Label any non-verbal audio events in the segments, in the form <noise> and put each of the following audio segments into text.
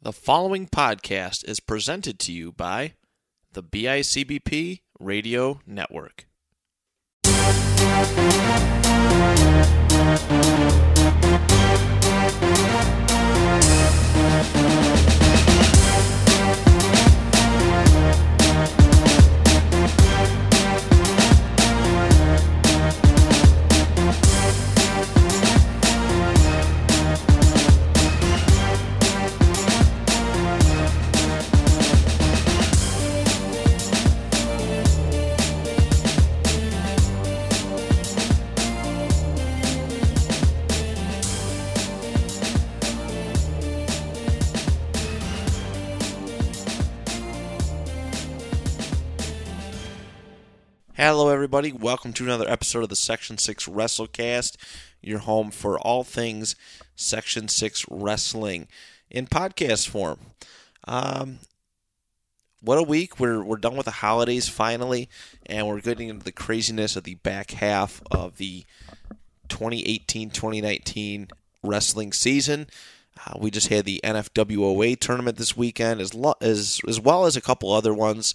The following podcast is presented to you by the BICBP Radio Network. Hello, everybody. Welcome to another episode of the Section 6 WrestleCast, your home for all things Section 6 wrestling in podcast form. Um, what a week. We're, we're done with the holidays finally, and we're getting into the craziness of the back half of the 2018 2019 wrestling season. Uh, we just had the NFWOA tournament this weekend, as, lo- as, as well as a couple other ones.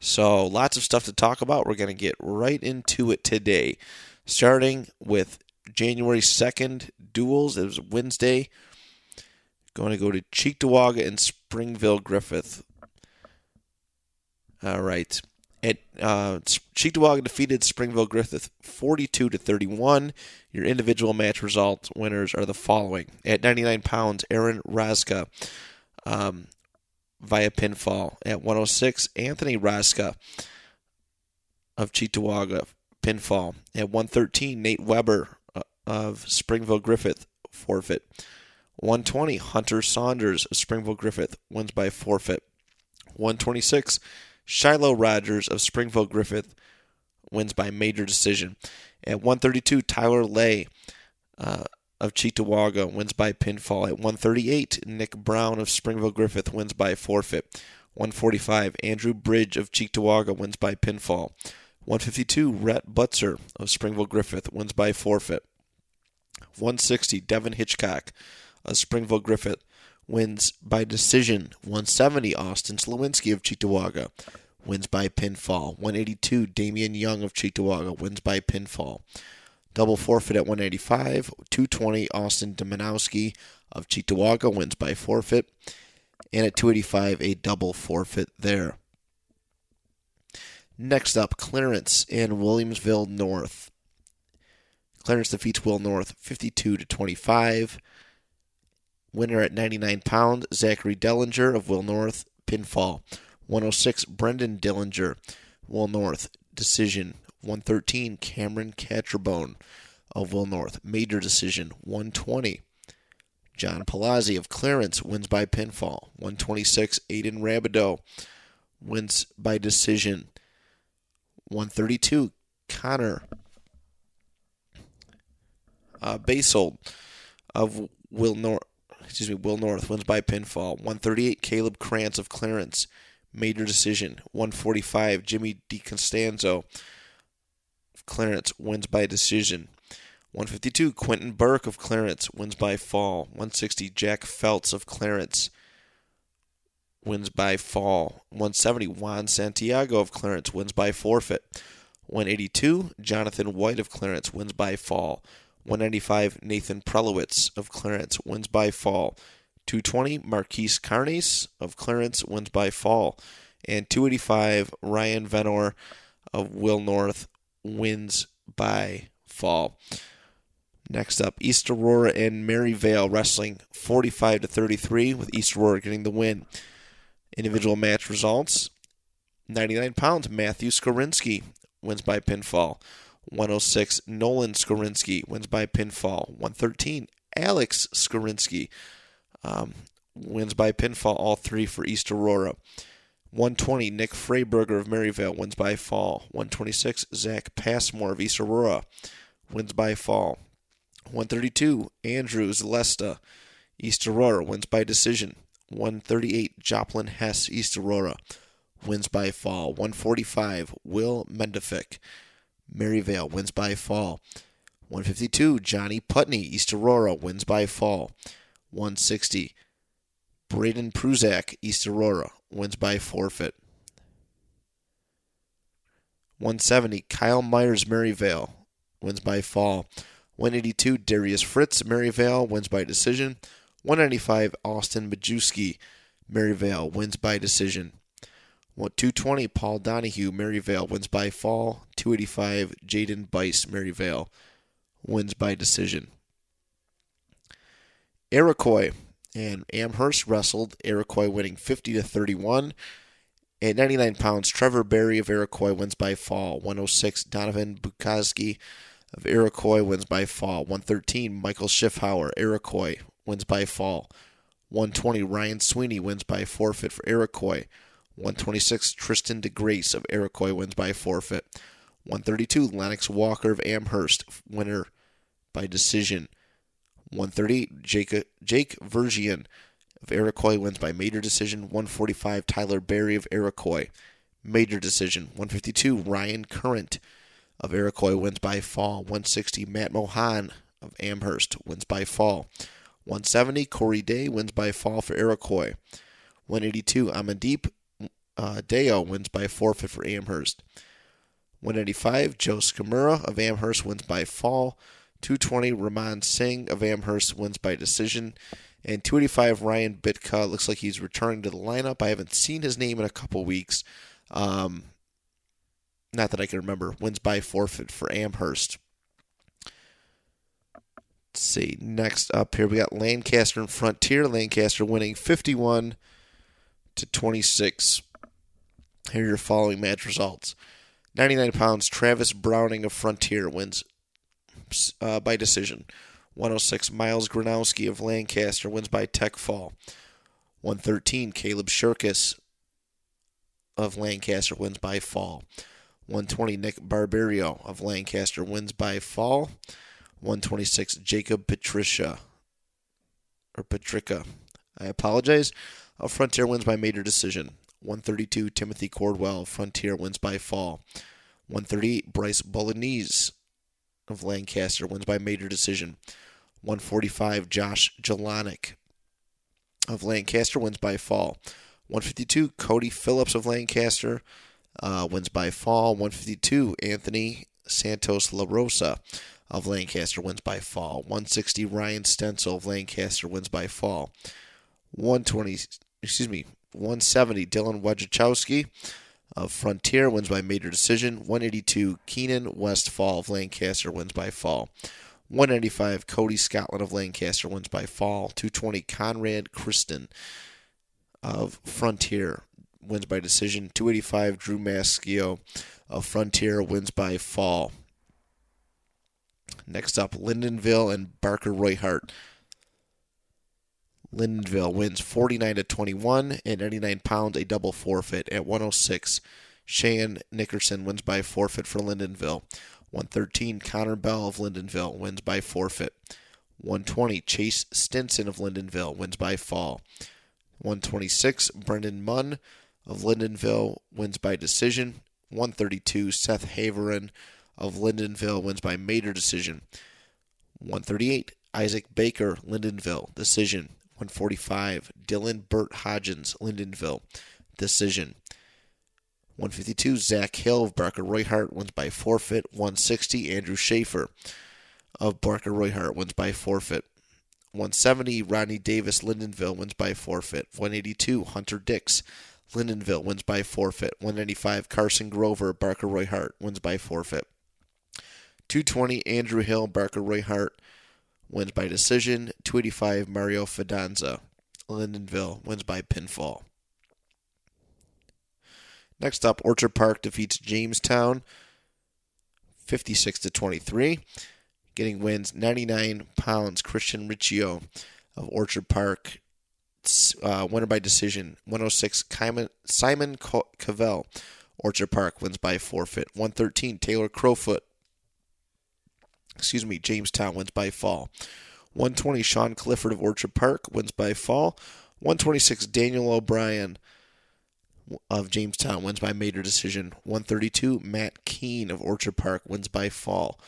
So, lots of stuff to talk about. We're going to get right into it today. Starting with January 2nd duels. It was Wednesday. Going to go to Cheektowaga and Springville Griffith. All right. At uh, Cheektowaga defeated Springville Griffith 42 to 31. Your individual match result winners are the following: at 99 pounds, Aaron Raska. Um, via pinfall. At 106, Anthony Raska of Cheektowaga, pinfall. At 113, Nate Weber uh, of Springville Griffith, forfeit. 120, Hunter Saunders of Springville Griffith, wins by forfeit. 126, Shiloh Rogers of Springville Griffith, wins by major decision. At 132, Tyler Lay uh, of Cheektowaga wins by pinfall. At 138, Nick Brown of Springville Griffith wins by forfeit. 145, Andrew Bridge of Cheektowaga wins by pinfall. 152, Rhett Butzer of Springville Griffith wins by forfeit. 160, Devin Hitchcock of Springville Griffith wins by decision. 170, Austin Slowinski of Cheektowaga wins by pinfall. 182, Damian Young of Cheektowaga wins by pinfall. Double forfeit at 185. 220, Austin Dominowski of Cheektowaga wins by forfeit. And at 285, a double forfeit there. Next up, Clarence and Williamsville North. Clarence defeats Will North 52 to 25. Winner at 99 pounds, Zachary Dellinger of Will North, pinfall. 106, Brendan Dillinger, Will North, decision. 113, Cameron Catrabone of Will North, major decision. 120, John Palazzi of Clarence wins by pinfall. 126, Aiden Rabideau wins by decision. 132, Connor uh, Basold of Will North. Excuse me, Will North wins by pinfall. 138, Caleb Krantz of Clarence, major decision. 145, Jimmy DiCostanzo Clarence wins by decision. 152, Quentin Burke of Clarence wins by fall. 160, Jack Feltz of Clarence wins by fall. 170, Juan Santiago of Clarence wins by forfeit. 182, Jonathan White of Clarence wins by fall. 195, Nathan Prelowitz of Clarence wins by fall. 220, Marquise Carnes of Clarence wins by fall. And 285, Ryan Venor of Will North wins by fall. Next up, East Aurora and Maryvale wrestling 45 to 33 with East Aurora getting the win. Individual match results 99 pounds, Matthew Skorinsky wins by pinfall. 106, Nolan Skorinsky wins by pinfall. 113, Alex Skorinsky um, wins by pinfall, all three for East Aurora. 120, Nick Freiberger of Maryvale wins by fall. 126, Zach Passmore of East Aurora wins by fall. 132, Andrew Zalesta, East Aurora wins by decision. 138, Joplin Hess, East Aurora wins by fall. 145, Will Mendefic, Maryvale wins by fall. 152, Johnny Putney, East Aurora wins by fall. 160, Braden Pruzak, East Aurora, wins by forfeit. 170, Kyle Myers, Maryvale, wins by fall. 182, Darius Fritz, Maryvale, wins by decision. 195, Austin Majewski, Maryvale, wins by decision. 220, Paul Donahue, Maryvale, wins by fall. 285, Jaden Bice, Maryvale, wins by decision. Iroquois and Amherst wrestled, Iroquois winning 50 to 31. At 99 pounds, Trevor Berry of Iroquois wins by fall. 106, Donovan Bukowski of Iroquois wins by fall. 113, Michael Schiffhauer, Iroquois wins by fall. 120, Ryan Sweeney wins by forfeit for Iroquois. 126, Tristan DeGrace of Iroquois wins by forfeit. 132, Lennox Walker of Amherst, winner by decision. 138, Jake, Jake Vergian of Iroquois wins by major decision. 145, Tyler Berry of Iroquois, major decision. 152, Ryan Current of Iroquois wins by fall. 160, Matt Mohan of Amherst wins by fall. 170, Corey Day wins by fall for Iroquois. 182, Amandeep uh, Deo wins by forfeit for Amherst. 185, Joe Skamura of Amherst wins by fall. 220, Ramon Singh of Amherst wins by decision. And 285, Ryan Bitka looks like he's returning to the lineup. I haven't seen his name in a couple weeks. Um, not that I can remember. Wins by forfeit for Amherst. Let's see. Next up here, we got Lancaster and Frontier. Lancaster winning 51 to 26. Here are your following match results. 99 pounds, Travis Browning of Frontier wins uh, by decision. 106, Miles Gronowski of Lancaster wins by tech fall. 113, Caleb Shirkus of Lancaster wins by fall. 120, Nick Barbario of Lancaster wins by fall. 126, Jacob Patricia or Patrica. I apologize. A Frontier wins by major decision. 132, Timothy Cordwell. Frontier wins by fall. 138, Bryce Bolognese of Lancaster wins by major decision. 145, Josh Jelanic of Lancaster wins by fall. 152, Cody Phillips of Lancaster uh, wins by fall. 152, Anthony Santos La Rosa of Lancaster wins by fall. 160, Ryan Stencil of Lancaster wins by fall. 120, excuse me, 170, Dylan Wojciechowski of Frontier wins by major decision. 182, Keenan Westfall of Lancaster wins by fall. 195, Cody Scotland of Lancaster wins by fall. 220, Conrad Kristen of Frontier wins by decision. 285, Drew Maschio of Frontier wins by fall. Next up, Lyndonville and Barker Royhart Lyndonville wins 49 to 21 and 99 pounds, a double forfeit at 106. Shane Nickerson wins by forfeit for Lyndonville. 113, Connor Bell of Lyndonville wins by forfeit. 120, Chase Stinson of Lyndonville wins by fall. 126, Brendan Munn of Lyndonville wins by decision. 132, Seth Haverin of Lyndonville wins by major decision. 138, Isaac Baker, Lyndonville, decision. 145, Dylan Burt Hodgins, Lyndonville, Decision. 152, Zach Hill of Barker Royhart wins by forfeit. 160, Andrew Schaefer of Barker Royhart wins by forfeit. 170, Rodney Davis, Lyndonville wins by forfeit. 182, Hunter Dix, Lyndonville wins by forfeit. 195, Carson Grover, Barker Royhart wins by forfeit. 220, Andrew Hill, Barker Royhart wins by decision. 285 Mario Fidanza. Lyndonville wins by pinfall. Next up, Orchard Park defeats Jamestown 56 to 23. Getting wins 99 pounds. Christian Riccio of Orchard Park. Uh, winner by decision. 106 Simon Cavell. Orchard Park wins by forfeit. 113 Taylor Crowfoot excuse me, Jamestown wins by fall. 120, Sean Clifford of Orchard Park wins by fall. 126, Daniel O'Brien of Jamestown wins by major decision. 132, Matt Keene of Orchard Park wins by fall.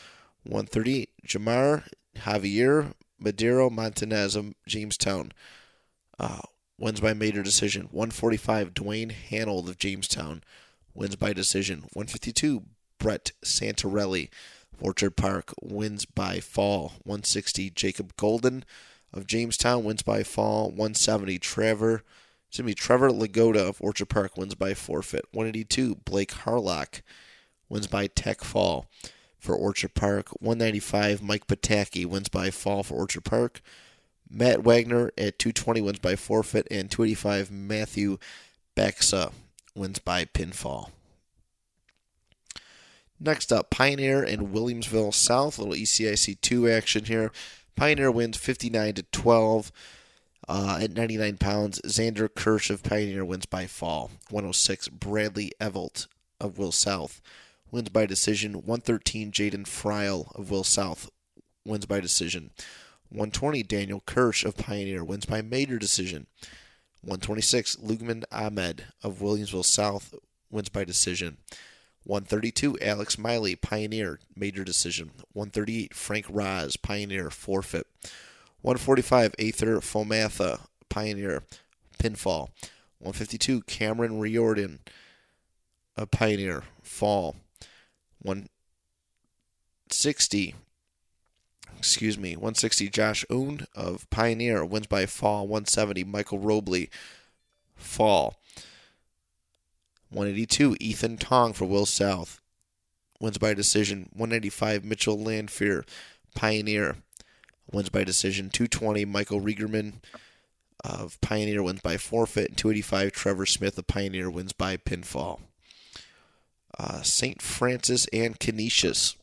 138, Jamar Javier Madero Montanez of Jamestown uh, wins by major decision. 145, Dwayne Hanold of Jamestown wins by decision. 152, Brett Santarelli Orchard Park wins by fall. 160, Jacob Golden of Jamestown wins by fall. 170, Trevor. Excuse me, Trevor Lagoda of Orchard Park wins by forfeit. 182, Blake Harlock wins by tech fall for Orchard Park. 195, Mike Pataki wins by fall for Orchard Park. Matt Wagner at 220 wins by forfeit, and 285 Matthew Bexa wins by pinfall. Next up, Pioneer and Williamsville South, little ECIC 2 action here. Pioneer wins 59 to 12 uh, at 99 pounds. Xander Kirsch of Pioneer wins by fall. 106 Bradley Evelt of Will South wins by decision. 113 Jaden Friel of Will South wins by decision. 120 Daniel Kirsch of Pioneer wins by major decision. 126 Lugman Ahmed of Williamsville South wins by decision. 132 Alex Miley Pioneer major decision. 138 Frank Raz Pioneer forfeit. 145 Aether Fomatha Pioneer pinfall. 152 Cameron Riordan a Pioneer fall. 160 excuse me, 160 Josh Oon of Pioneer wins by fall. 170 Michael Robley fall. 182 Ethan Tong for Will South wins by decision. 185 Mitchell Landfear Pioneer wins by decision. 220 Michael Riegerman of Pioneer wins by forfeit. And 285 Trevor Smith of Pioneer wins by pinfall. Uh, St. Francis and Canisius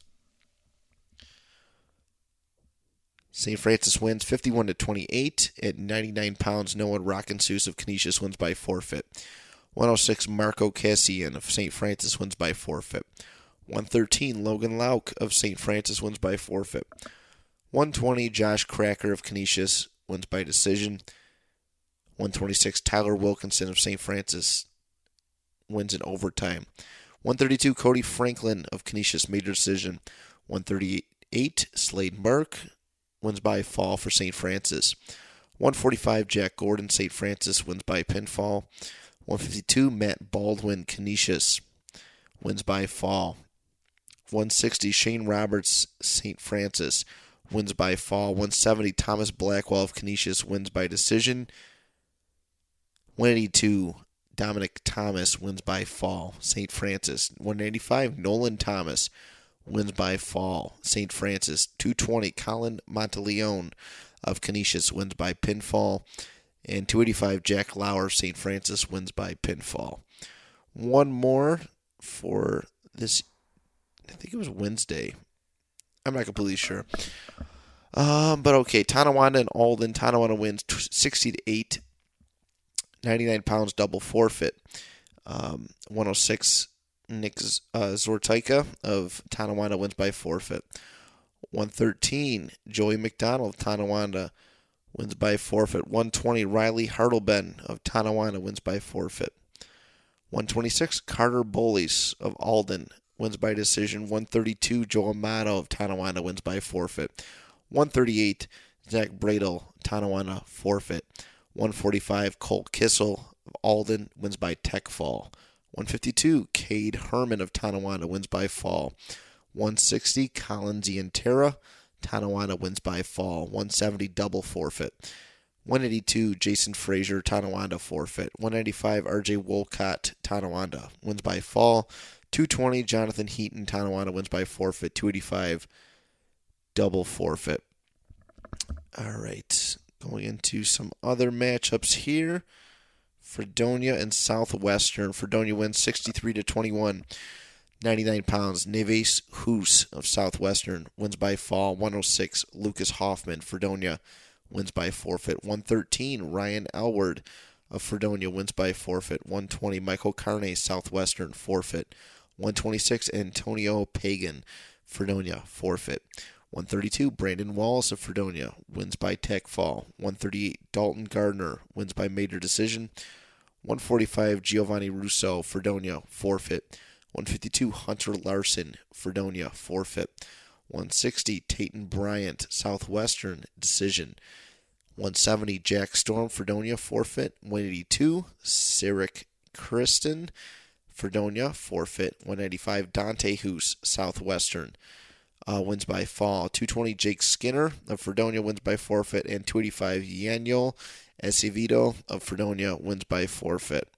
St. Francis wins 51 to 28 at 99 pounds. Noah Rockensus of Canisius wins by forfeit. 106 Marco Cassian of St. Francis wins by forfeit. 113 Logan Lauk of St. Francis wins by forfeit. 120 Josh Cracker of Canisius wins by decision. 126 Tyler Wilkinson of St. Francis wins in overtime. 132 Cody Franklin of Canisius major decision. 138 Slade Burke wins by fall for St. Francis. 145 Jack Gordon, St. Francis wins by pinfall. 152 Matt Baldwin, Canisius wins by fall. 160 Shane Roberts, St. Francis wins by fall. 170 Thomas Blackwell of Canisius wins by decision. 182 Dominic Thomas wins by fall. St. Francis. 185 Nolan Thomas wins by fall. St. Francis 220. Colin Monteleone of Canisius wins by pinfall. And 285 Jack Lauer St. Francis wins by pinfall. One more for this. I think it was Wednesday. I'm not completely sure. Um, but okay, Tonawanda and Alden. Tonawanda wins 60 to 8. 99 pounds double forfeit. Um, 106 Nick uh, Zortika of Tonawanda wins by forfeit. 113, Joey McDonald of Tonawanda wins by forfeit. 120, Riley Hartleben of Tonawanda wins by forfeit. 126, Carter Bolis of Alden wins by decision. 132, Joe Amato of Tonawanda wins by forfeit. 138, Zach Bradel, Tonawanda forfeit. 145, Colt Kissel of Alden wins by tech fall. 152, Cade Herman of Tonawanda wins by fall. 160, Colin Zientera. Tonawanda wins by fall. 170, double forfeit. 182, Jason Frazier, Tonawanda forfeit. 195, RJ Wolcott, Tonawanda wins by fall. 220, Jonathan Heaton, Tonawanda wins by forfeit. 285, double forfeit. All right, going into some other matchups here. Fredonia and Southwestern. Fredonia wins 63 to 21. 99 pounds. Neves Hoos of Southwestern wins by fall. 106. Lucas Hoffman. Fredonia wins by forfeit. 113. Ryan Elward of Fredonia wins by forfeit. 120. Michael Carney, Southwestern, forfeit. 126. Antonio Pagan, Fredonia, forfeit. 132, Brandon Wallace of Fredonia wins by tech fall. 138, Dalton Gardner wins by major decision. 145, Giovanni Russo, Fredonia, forfeit. 152, Hunter Larson, Fredonia, forfeit. 160, Tayton Bryant, Southwestern, decision. 170 Jack Storm Fredonia forfeit 182 Sirik Kristen Fredonia forfeit 195 Dante Hoos Southwestern uh, wins by fall 220 Jake Skinner of Fredonia wins by forfeit and 285 Yaniel Acevedo of Fredonia wins by forfeit.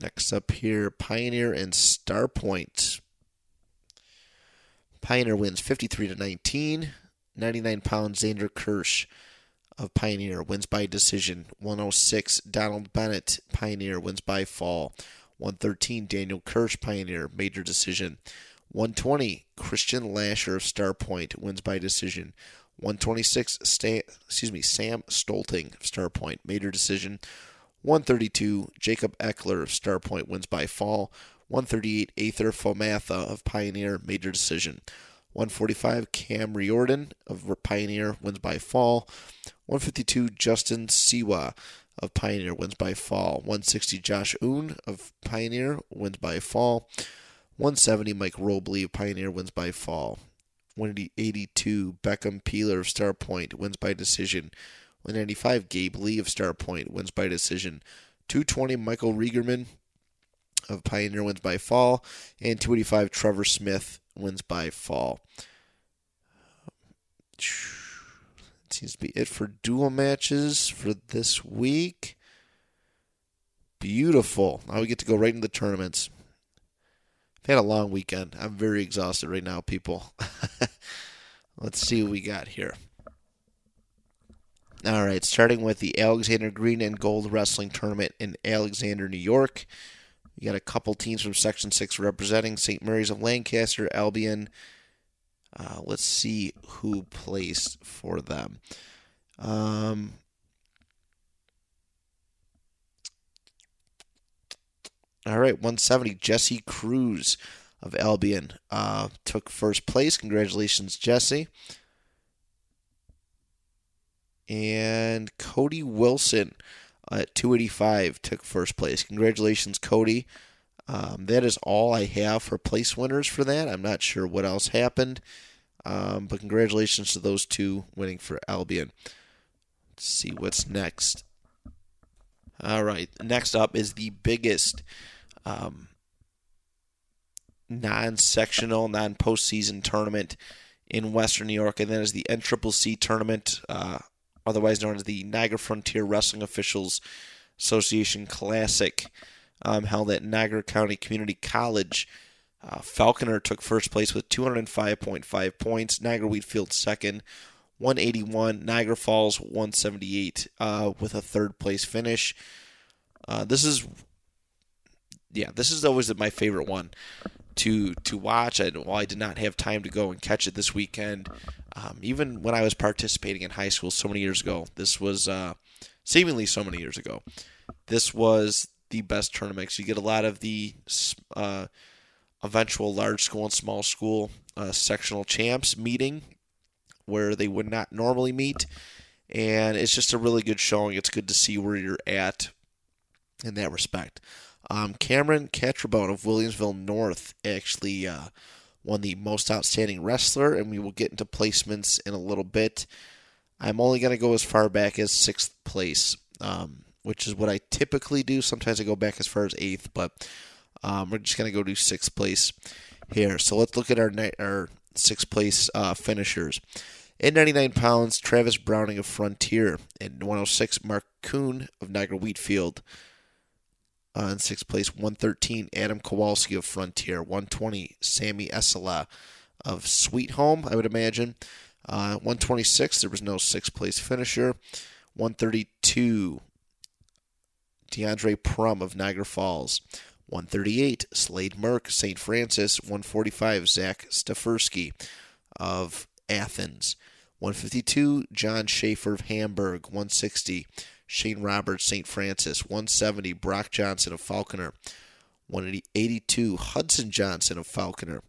Next up here, Pioneer and Starpoint. Pioneer wins 53 to 19. 99 pound Xander Kirsch of Pioneer wins by decision. 106 Donald Bennett Pioneer wins by fall. 113 Daniel Kirsch Pioneer major decision. 120 Christian Lasher of Starpoint wins by decision. 126 Sta- excuse me Sam Stolting of Starpoint major decision. 132 Jacob Eckler of Starpoint wins by fall. 138 Aether Fomatha of Pioneer major decision. 145 Cam Riordan of Pioneer wins by fall. 152 Justin Siwa of Pioneer wins by fall. 160 Josh Oon of Pioneer wins by fall. 170 Mike Robley of Pioneer wins by fall. 182 Beckham Peeler of Starpoint wins by decision. 195 Gabe Lee of Star Point wins by decision. 220 Michael Riegerman of Pioneer wins by fall. And 285 Trevor Smith wins by fall. That seems to be it for dual matches for this week. Beautiful. Now we get to go right into the tournaments. I've had a long weekend. I'm very exhausted right now, people. <laughs> Let's see what we got here. All right, starting with the Alexander Green and Gold Wrestling Tournament in Alexander, New York. You got a couple teams from Section 6 representing St. Mary's of Lancaster, Albion. Uh, let's see who placed for them. Um, all right, 170. Jesse Cruz of Albion uh, took first place. Congratulations, Jesse. And Cody Wilson at 285 took first place. Congratulations, Cody. Um, that is all I have for place winners for that. I'm not sure what else happened, um, but congratulations to those two winning for Albion. Let's see what's next. All right, next up is the biggest um, non-sectional, non-postseason tournament in Western New York, and that is the NCCC tournament. Uh, otherwise known as the Niagara Frontier Wrestling Officials Association Classic, um, held at Niagara County Community College. Uh, Falconer took first place with 205.5 points. Niagara Wheatfield second, 181. Niagara Falls 178 uh, with a third place finish. Uh, this is, yeah, this is always my favorite one to to watch. I, while I did not have time to go and catch it this weekend, um, even when I was participating in high school so many years ago, this was uh, seemingly so many years ago. This was the best tournament. You get a lot of the uh, eventual large school and small school uh, sectional champs meeting where they would not normally meet. And it's just a really good showing. It's good to see where you're at in that respect. Um, Cameron Catrabone of Williamsville North actually uh, won the most outstanding wrestler, and we will get into placements in a little bit. I'm only going to go as far back as sixth place, um, which is what I typically do. Sometimes I go back as far as eighth, but um, we're just going to go to sixth place here. So let's look at our our sixth place uh, finishers. In 99 pounds, Travis Browning of Frontier. In 106, Mark Kuhn of Niagara Wheatfield. Uh, in sixth place, 113, Adam Kowalski of Frontier. 120, Sammy Essela of Sweet Home, I would imagine. Uh, 126, there was no sixth place finisher. 132, DeAndre Prum of Niagara Falls. 138, Slade Merck, St. Francis. 145, Zach Stefersky of Athens. 152, John Schaefer of Hamburg. 160, Shane Roberts, St. Francis. 170, Brock Johnson of Falconer. 182, Hudson Johnson of Falconer.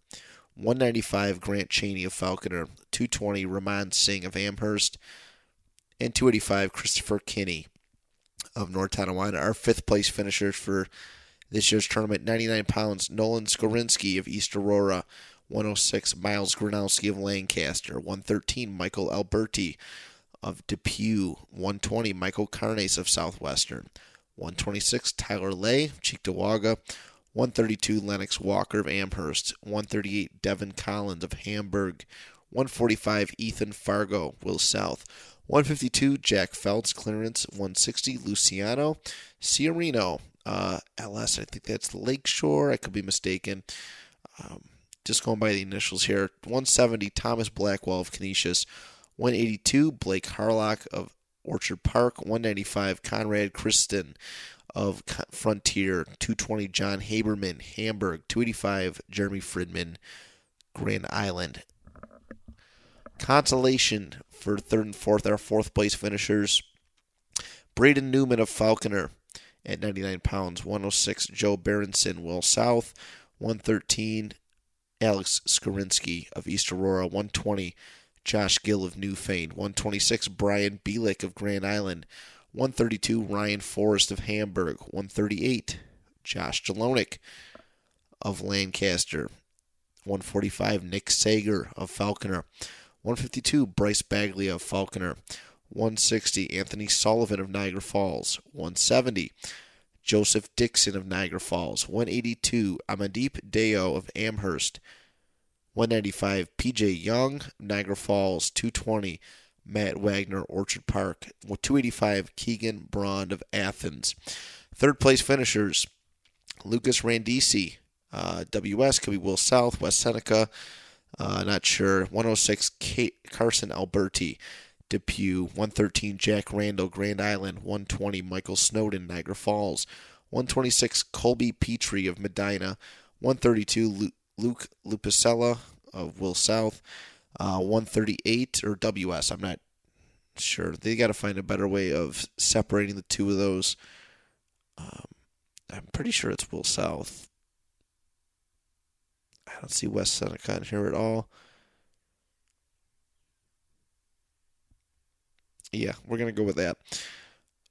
195, Grant Cheney of Falconer. 220, Ramon Singh of Amherst. And 285, Christopher Kinney of North Tonawanda. Our fifth place finishers for this year's tournament 99 pounds, Nolan Skorinsky of East Aurora. 106, Miles Gronowski of Lancaster. 113, Michael Alberti of Depew. 120, Michael Carnes of Southwestern. 126, Tyler Lay, Cheektowaga. 132, Lennox Walker of Amherst. 138, Devin Collins of Hamburg. 145, Ethan Fargo, Will South. 152, Jack Feltz, Clarence, 160, Luciano Ciarino, uh, LS. I think that's Lakeshore. I could be mistaken. Um, just going by the initials here. 170, Thomas Blackwell of Canisius. 182, Blake Harlock of Orchard Park. 195, Conrad Kristen of Frontier. 220, John Haberman, Hamburg. 285, Jeremy Fridman, Grand Island. Consolation for third and fourth, our fourth place finishers. Braden Newman of Falconer at 99 pounds. 106, Joe Berenson, Will South. 113, Alex Skorinsky of East Aurora. 120, Josh Gill of Newfane. 126, Brian Bielik of Grand Island. 132, Ryan Forrest of Hamburg. 138, Josh Jalonik of Lancaster. 145, Nick Sager of Falconer. 152, Bryce Bagley of Falconer. 160, Anthony Sullivan of Niagara Falls. 170, Joseph Dixon of Niagara Falls. 182, Amandeep Deo of Amherst. 195, PJ Young, Niagara Falls. 220, Matt Wagner, Orchard Park. 285, Keegan Brond of Athens. Third place finishers, Lucas Randisi, uh, WS, could be Will South, West Seneca. Uh, not sure. 106, Kate Carson Alberti. Depew, 113 Jack Randall, Grand Island, 120 Michael Snowden, Niagara Falls, 126 Colby Petrie of Medina, 132 Luke Lupicella of Will South, uh, 138 or WS. I'm not sure. They got to find a better way of separating the two of those. Um, I'm pretty sure it's Will South. I don't see West Seneca in here at all. Yeah, we're gonna go with that.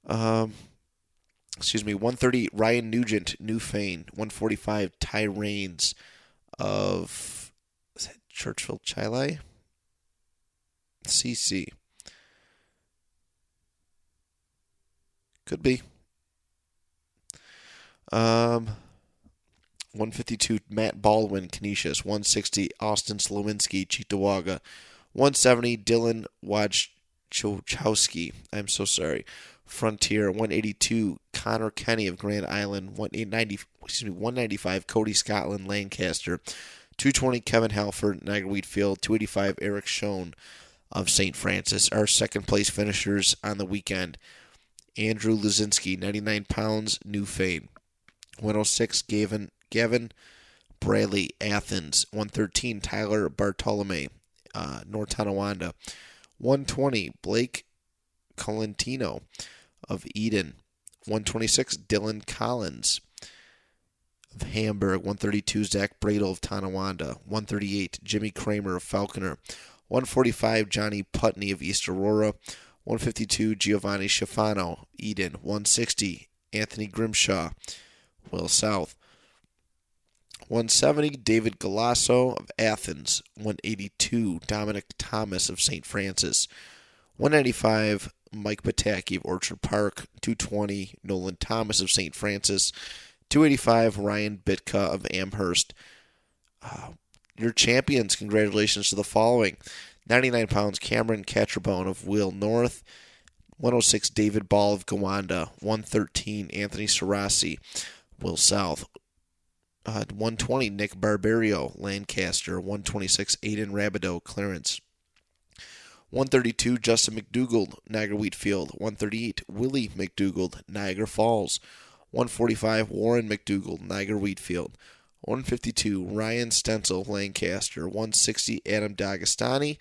Um, excuse me, 130 Ryan Nugent, Newfane. 145 Ty Rains of Churchville Chili? CC. Could be. Um, 152 Matt Baldwin, Canisius. 160 Austin Slowinski, Cheektowaga. 170 Dylan Waj Chowski. I'm so sorry. Frontier 182 Connor Kenny of Grand Island 190 excuse me 195 Cody Scotland Lancaster. 220 Kevin Halford Niagara Wheatfield 285 Eric Schoen of St. Francis. Our second place finishers on the weekend Andrew Luzinski 99 pounds New Newfane 106 Gavin Gavin Bradley Athens. 113 Tyler Bartolome uh, North Tonawanda. 120, Blake Colentino of Eden. 126, Dylan Collins of Hamburg. 132, Zach Bradle of Tonawanda. 138, Jimmy Kramer of Falconer. 145, Johnny Putney of East Aurora. 152, Giovanni Schifano, Eden. 160, Anthony Grimshaw, Will South. 170, David Galasso of Athens. 182, Dominic Thomas of St. Francis. 195, Mike Pataki of Orchard Park. 220, Nolan Thomas of St. Francis. 285, Ryan Bitka of Amherst. Uh, your champions, congratulations to the following 99 pounds, Cameron Catrabone of Will North. 106, David Ball of Gowanda. 113, Anthony Sarasi, Will South. Uh, 120, Nick Barbario, Lancaster. 126, Aiden Rabideau, Clarence. 132, Justin McDougald, Niagara Wheatfield. 138, Willie McDougald, Niagara Falls. 145, Warren McDougald, Niagara Wheatfield. 152, Ryan Stencil, Lancaster. 160, Adam D'Agostani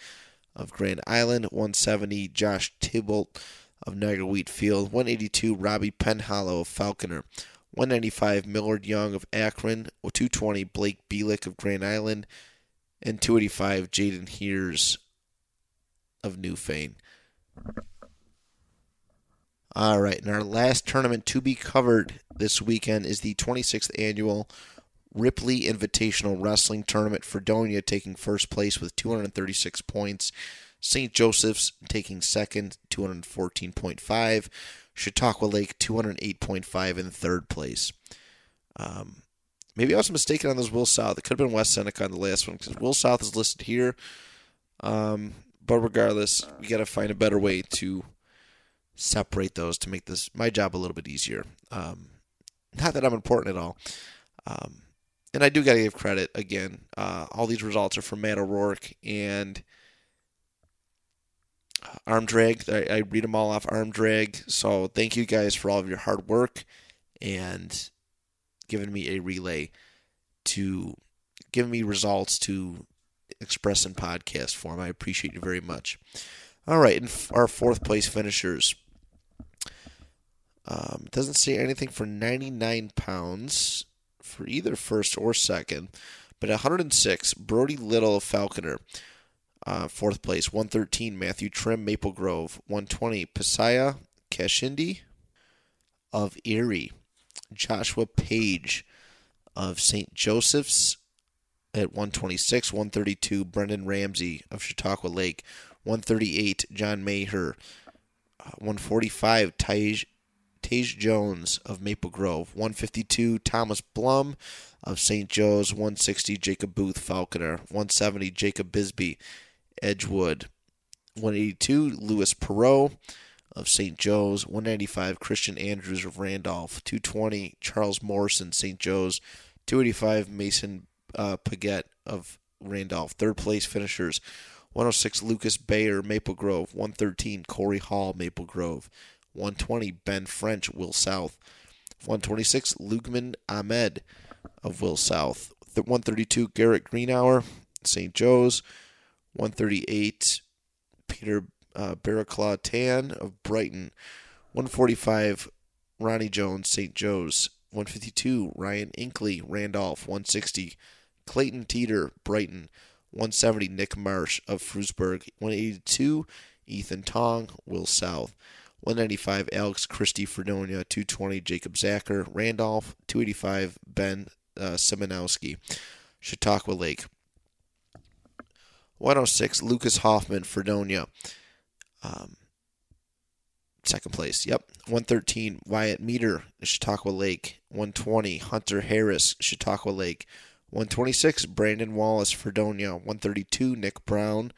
of Grand Island. 170, Josh Tybalt of Niagara Wheatfield. 182, Robbie Penhollow of Falconer. 195 Millard Young of Akron, 220 Blake Bielik of Grand Island, and 285 Jaden Heers of Newfane. All right, and our last tournament to be covered this weekend is the 26th annual Ripley Invitational Wrestling Tournament. Fredonia taking first place with 236 points. St. Joseph's taking second, 214.5. Chautauqua Lake, 208.5 in third place. Um, maybe I was mistaken on this Will South. It could have been West Seneca on the last one because Will South is listed here. Um, but regardless, we got to find a better way to separate those to make this my job a little bit easier. Um, not that I'm important at all. Um, and I do got to give credit again. Uh, all these results are from Matt O'Rourke and Arm Drag. I, I, read them all off Arm Drag. So thank you guys for all of your hard work and giving me a relay to giving me results to express in podcast form. I appreciate you very much. All right, and our fourth place finishers. Um, doesn't say anything for 99 pounds for either first or second, but 106, Brody Little Falconer. Uh, fourth place, 113, Matthew Trim, Maple Grove. 120, Pasaya Kashindi of Erie. Joshua Page of St. Joseph's at 126. 132, Brendan Ramsey of Chautauqua Lake. 138, John Maher. Uh, 145, Taj, Tage Jones of Maple Grove. 152, Thomas Blum of St. Joe's. 160, Jacob Booth Falconer. 170, Jacob Bisbee Edgewood. 182, Louis Perot of St. Joe's. 195, Christian Andrews of Randolph. 220, Charles Morrison, St. Joe's. 285, Mason uh, Paget of Randolph. Third place finishers 106 Lucas Bayer, Maple Grove. 113 Corey Hall, Maple Grove. 120 Ben French, Will South. 126 Lugman Ahmed of Will South. 132 Garrett Greenhour, St. Joe's. 138 Peter uh, Barraclaw Tan of Brighton. 145 Ronnie Jones, St. Joe's. 152 Ryan Inkley, Randolph. 160 Clayton Teeter, Brighton. 170, Nick Marsh of Frewsburg. 182, Ethan Tong, Will South. 195, Alex Christie, Fredonia. 220, Jacob Zacher, Randolph. 285, Ben uh, Simonowski, Chautauqua Lake. 106, Lucas Hoffman, Fredonia. Um, second place. Yep. 113, Wyatt Meter, Chautauqua Lake. 120, Hunter Harris, Chautauqua Lake. 126, Brandon Wallace, Fredonia. 132, Nick Brown.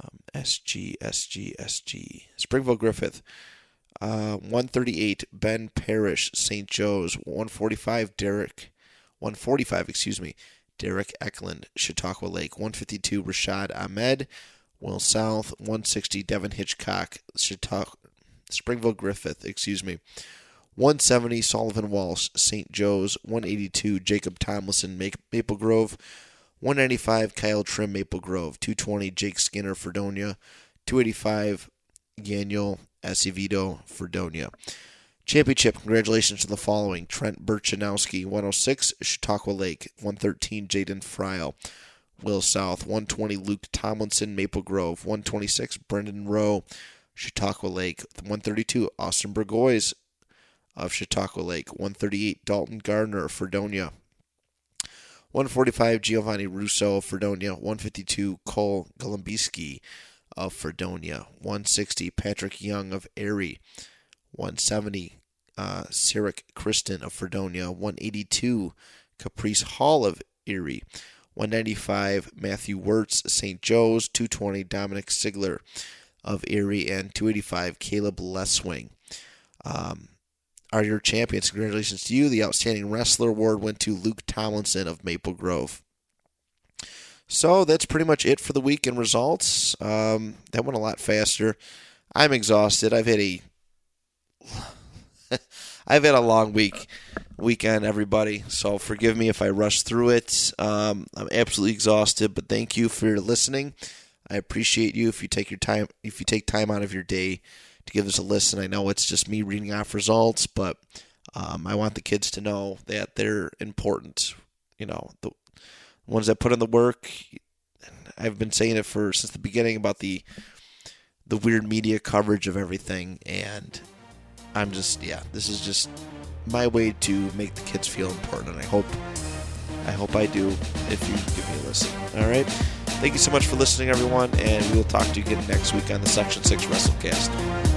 Um, SG, SG, SG. Springville Griffith. Uh, 138, Ben Parrish, St. Joe's. 145, Derek. 145, excuse me, Derek Eklund, Chautauqua Lake. 152, Rashad Ahmed, Will South. 160, Devin Hitchcock, Chautauqua, Springville Griffith, excuse me. 170 Sullivan Walsh, St. Joe's. 182 Jacob Tomlinson, Maple Grove. 195 Kyle Trim, Maple Grove. 220 Jake Skinner, Fredonia. 285 Daniel Acevedo, Fredonia. Championship, congratulations to the following Trent Burchanowski, 106 Chautauqua Lake. 113 Jaden Friel, Will South. 120 Luke Tomlinson, Maple Grove. 126 Brendan Rowe, Chautauqua Lake. 132 Austin Burgoyes, of Chautauqua Lake. 138, Dalton Gardner, Fredonia. 145, Giovanni Russo, of Fredonia. 152, Cole Golombiski of Fredonia. 160, Patrick Young of Erie. 170, uh, Sarek Kristen of Fredonia. 182, Caprice Hall of Erie. 195, Matthew Wirtz, St. Joe's. 220, Dominic Sigler of Erie. And 285, Caleb Leswing. Um, are your champions. Congratulations to you. The Outstanding Wrestler Award went to Luke Tomlinson of Maple Grove. So that's pretty much it for the week in results. Um, that went a lot faster. I'm exhausted. I've had a <laughs> I've had a long week weekend, everybody. So forgive me if I rush through it. Um, I'm absolutely exhausted, but thank you for listening. I appreciate you if you take your time if you take time out of your day to give us a listen. I know it's just me reading off results, but um, I want the kids to know that they're important. You know, the ones that put in the work. I've been saying it for since the beginning about the the weird media coverage of everything, and I'm just yeah, this is just my way to make the kids feel important, and I hope I hope I do if you give me a listen. All right. Thank you so much for listening, everyone, and we will talk to you again next week on the Section 6 WrestleCast.